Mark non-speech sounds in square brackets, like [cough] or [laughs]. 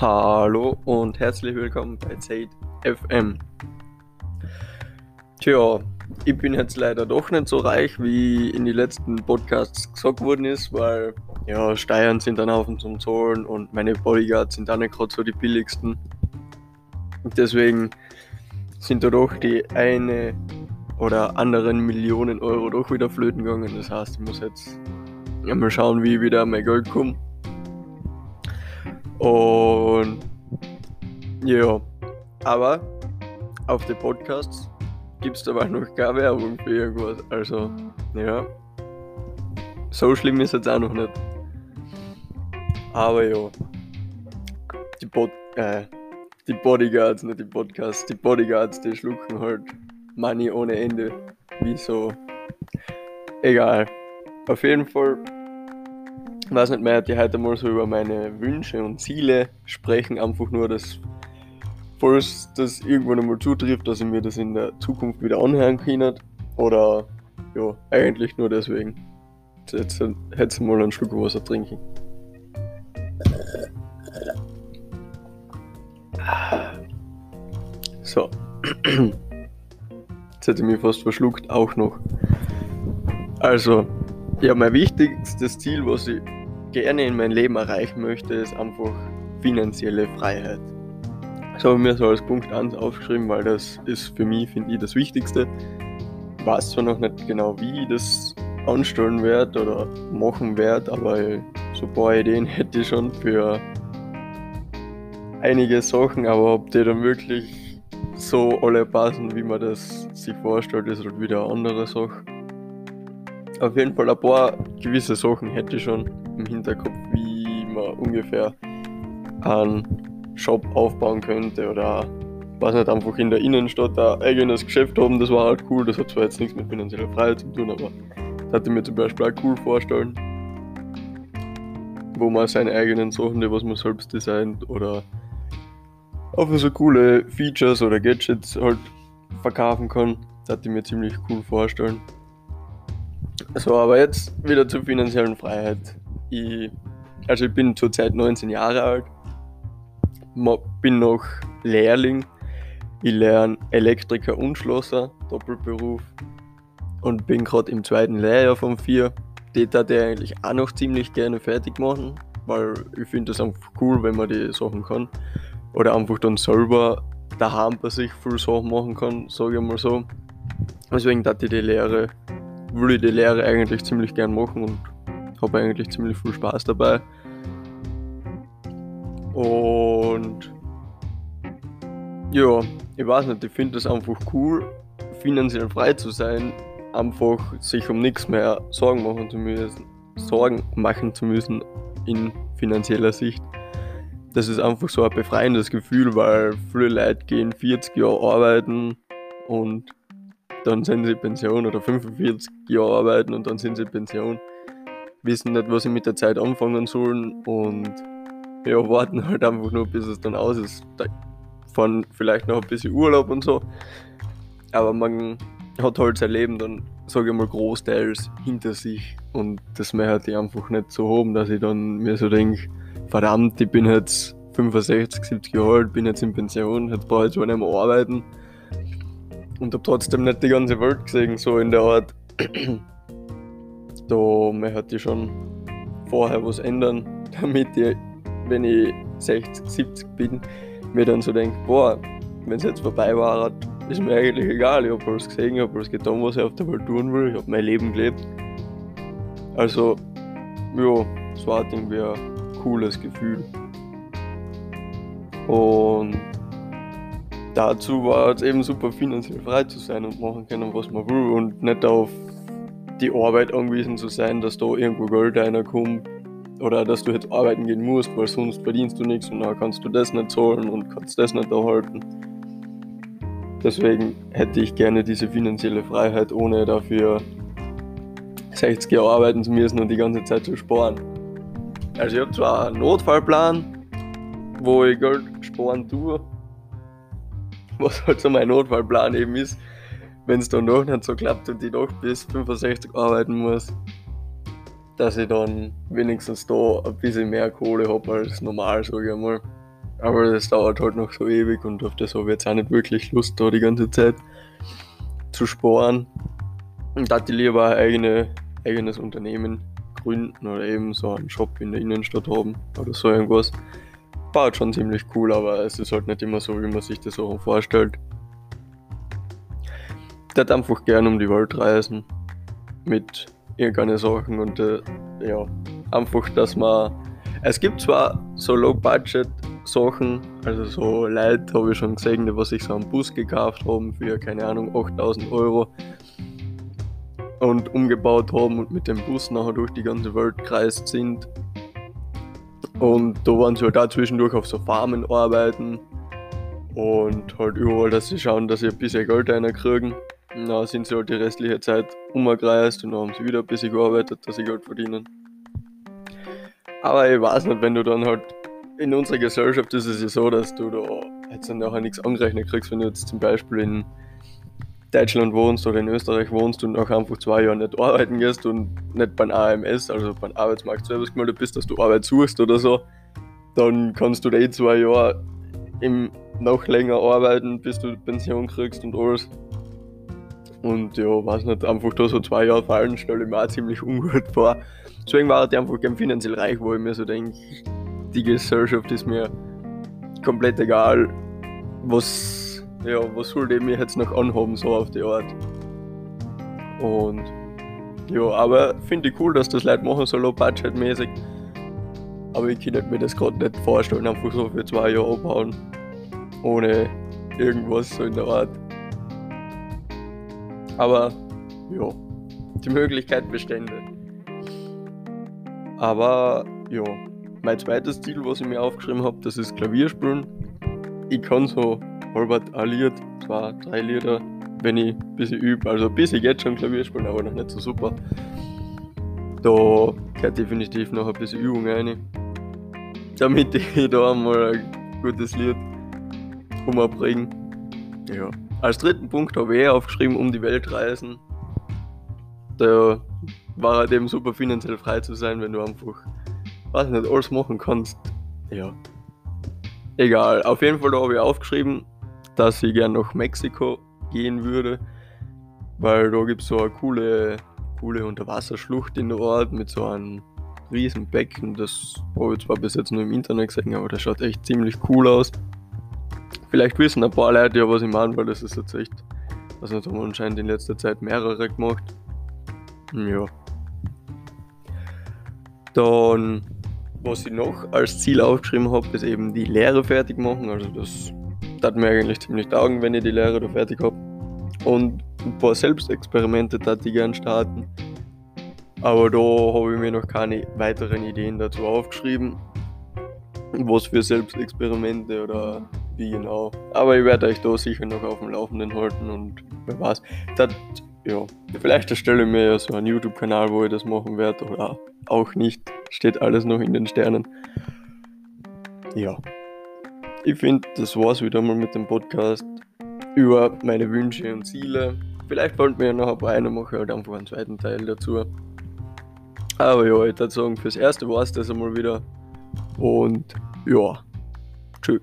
Hallo und herzlich willkommen bei Zeit FM. Tja, ich bin jetzt leider doch nicht so reich, wie in den letzten Podcasts gesagt worden ist, weil ja, Steuern sind dann auf zum Zahlen und meine Bodyguards sind auch nicht gerade so die billigsten. Deswegen sind da doch die eine oder anderen Millionen Euro doch wieder flöten gegangen. Das heißt, ich muss jetzt mal schauen, wie ich wieder an mein Geld komme. Und ja, aber auf den Podcasts gibt es dabei noch keine Werbung für irgendwas. Also, ja, so schlimm ist es auch noch nicht. Aber ja, die, Pod äh, die Bodyguards, nicht die Podcasts, die Bodyguards, die schlucken halt Money ohne Ende. Wieso? Egal. Auf jeden Fall ich weiß nicht mehr, die heute mal so über meine Wünsche und Ziele sprechen, einfach nur, dass falls das irgendwann einmal zutrifft, dass ich mir das in der Zukunft wieder anhören kann. Oder ja, eigentlich nur deswegen. Jetzt hätte mal einen Schluck Wasser trinken. So. Jetzt hätte ich mich fast verschluckt, auch noch. Also, ja, mein wichtigstes Ziel, was ich gerne in meinem Leben erreichen möchte, ist einfach finanzielle Freiheit. Das habe ich mir so als Punkt 1 aufgeschrieben, weil das ist für mich, finde ich, das Wichtigste. Ich weiß zwar noch nicht genau, wie ich das anstellen werde oder machen werde, aber so ein paar Ideen [laughs] hätte ich schon für einige Sachen, aber ob die dann wirklich so alle passen, wie man das sich vorstellt, ist halt wieder eine andere Sache. Auf jeden Fall ein paar gewisse Sachen hätte ich schon im Hinterkopf, wie man ungefähr einen Shop aufbauen könnte oder was nicht einfach in der Innenstadt ein eigenes Geschäft haben, das war halt cool. Das hat zwar jetzt nichts mit finanzieller Freiheit zu tun, aber das hatte mir zum Beispiel auch cool vorstellen. Wo man seine eigenen Sachen, die was man selbst designt oder einfach so coole Features oder Gadgets halt verkaufen kann. Das hatte ich mir ziemlich cool vorstellen. So, aber jetzt wieder zur finanziellen Freiheit. Ich, also ich bin zurzeit 19 Jahre alt, bin noch Lehrling. Ich lerne Elektriker und Schlosser, Doppelberuf und bin gerade im zweiten Lehrjahr von vier. Die würde ich eigentlich auch noch ziemlich gerne fertig machen, weil ich finde das einfach cool, wenn man die Sachen kann. Oder einfach dann selber daheim bei sich viel Sachen machen kann, sage ich mal so. Deswegen würde ich die Lehre würde ich die Lehre eigentlich ziemlich gern machen und habe eigentlich ziemlich viel Spaß dabei. Und ja, ich weiß nicht, ich finde das einfach cool, finanziell frei zu sein, einfach sich um nichts mehr Sorgen machen zu müssen, Sorgen machen zu müssen in finanzieller Sicht. Das ist einfach so ein befreiendes Gefühl, weil viele Leute gehen 40 Jahre arbeiten und dann sind sie Pension oder 45 Jahre arbeiten und dann sind sie Pension. Wissen nicht, was sie mit der Zeit anfangen sollen und ja, warten halt einfach nur, bis es dann aus ist. Da fahren vielleicht noch ein bisschen Urlaub und so. Aber man hat halt sein Leben dann, sage ich mal, großteils hinter sich. Und das möchte ich einfach nicht so haben, dass ich dann mir so denke, verdammt, ich bin jetzt 65, 70 Jahre alt, bin jetzt in Pension, jetzt brauche ich zwar nicht mehr arbeiten und habe trotzdem nicht die ganze Welt gesehen, so in der Art. da möchte ich schon vorher was ändern, [laughs] damit ich, wenn ich 60, 70 bin, mir dann so denke, boah, wenn es jetzt vorbei war, ist mir eigentlich egal, ich habe alles gesehen, ich habe alles getan, was ich auf der Welt tun will, ich habe mein Leben gelebt. Also, ja, es war irgendwie ein cooles Gefühl. Und dazu war es eben super finanziell frei zu sein und machen können, was man will und nicht auf die Arbeit angewiesen zu sein, dass da irgendwo Geld reinkommt oder dass du jetzt arbeiten gehen musst, weil sonst verdienst du nichts und dann kannst du das nicht zahlen und kannst das nicht erhalten. Deswegen hätte ich gerne diese finanzielle Freiheit, ohne dafür 60 Jahre arbeiten zu müssen und die ganze Zeit zu sparen. Also ich habe zwar einen Notfallplan, wo ich Geld sparen tue, [laughs] was halt so mein Notfallplan eben ist, wenn es dann doch nicht so klappt und ich doch bis 65 arbeiten muss, dass ich dann wenigstens da ein bisschen mehr Kohle habe als normal, sage ich mal. Aber das dauert halt noch so ewig und auf das habe ich jetzt auch nicht wirklich Lust, da die ganze Zeit zu sparen. Und da die lieber ein eigene, eigenes Unternehmen gründen oder eben so einen Shop in der Innenstadt haben oder so irgendwas. Halt schon ziemlich cool, aber es ist halt nicht immer so, wie man sich das auch vorstellt. Ich würde einfach gerne um die Welt reisen mit irgendeinen Sachen und äh, ja, einfach, dass man. Es gibt zwar so Low-Budget Sachen, also so Leute habe ich schon gesehen, die sich so einen Bus gekauft haben für, keine Ahnung, 8000 Euro und umgebaut haben und mit dem Bus nachher durch die ganze Welt gereist sind. Und da waren sie halt auch zwischendurch auf so Farmen arbeiten und halt überall, dass sie schauen, dass sie ein bisschen Geld reinkriegen. Dann sind sie halt die restliche Zeit umgereist und dann haben sie wieder ein bisschen gearbeitet, dass sie Geld verdienen. Aber ich weiß nicht, wenn du dann halt in unserer Gesellschaft ist es ja so, dass du da jetzt dann nachher nichts angerechnet kriegst, wenn du jetzt zum Beispiel in Deutschland wohnst oder in Österreich wohnst und auch einfach zwei Jahre nicht arbeiten gehst und nicht beim AMS, also beim Arbeitsmarktservice gemeldet bist, dass du Arbeit suchst oder so, dann kannst du da eh zwei Jahre im noch länger arbeiten, bis du Pension kriegst und alles. Und ja, weiß nicht, einfach da so zwei Jahre fallen, stelle ich mir auch ziemlich ungut vor. Deswegen war ich einfach gern finanziell reich, wo ich mir so denke, die Gesellschaft ist mir komplett egal, was ja, was soll die mir jetzt noch anhaben, so auf die Art. Und ja, aber finde ich cool, dass das Leute machen, so low-budget-mäßig. Aber ich kann mir das gerade nicht vorstellen, einfach so für zwei Jahre abhauen. Ohne irgendwas so in der Art. Aber ja, die Möglichkeit bestände. Aber ja, mein zweites Ziel, was ich mir aufgeschrieben habe, das ist Klavierspielen. Ich kann so Ein Lied, zwei, drei Lieder, wenn ich ein bisschen übe. Also ein bisschen jetzt schon Klavier spielen, aber noch nicht so super. Da gehört definitiv noch ein bisschen Übung rein. Damit ich da einmal ein gutes Lied umbringe. Ja. Als dritten Punkt habe ich eh aufgeschrieben, um die Welt reisen. Da war halt eben super finanziell frei zu sein, wenn du einfach, weiß nicht, alles machen kannst. Ja. Egal, auf jeden Fall da habe ich aufgeschrieben, dass ich gerne nach Mexiko gehen würde, weil da gibt es so eine coole, coole Unterwasserschlucht in der Ort mit so einem riesen Becken. Das habe ich zwar bis jetzt nur im Internet gesehen, aber das schaut echt ziemlich cool aus. Vielleicht wissen ein paar Leute ja, was ich meine, weil das ist jetzt echt, also das haben anscheinend in letzter Zeit mehrere gemacht. Ja. Dann, was ich noch als Ziel aufgeschrieben habe, ist eben die Lehre fertig machen. Also das hat mir eigentlich ziemlich taugen, wenn ich die Lehre da fertig habe. Und ein paar Selbstexperimente tat ich gern starten. Aber da habe ich mir noch keine weiteren Ideen dazu aufgeschrieben. Was für Selbstexperimente oder wie genau. Aber ich werde euch da sicher noch auf dem Laufenden halten und wer weiß. Das, ja, vielleicht erstelle ich mir ja so einen YouTube-Kanal, wo ich das machen werde oder auch nicht. Steht alles noch in den Sternen. Ja ich finde, das war's wieder mal mit dem Podcast über meine Wünsche und Ziele. Vielleicht wollt mir ja noch ein paar eine machen, halt einfach einen zweiten Teil dazu. Aber ja, ich würde sagen, fürs erste war es das einmal wieder. Und ja, tschüss.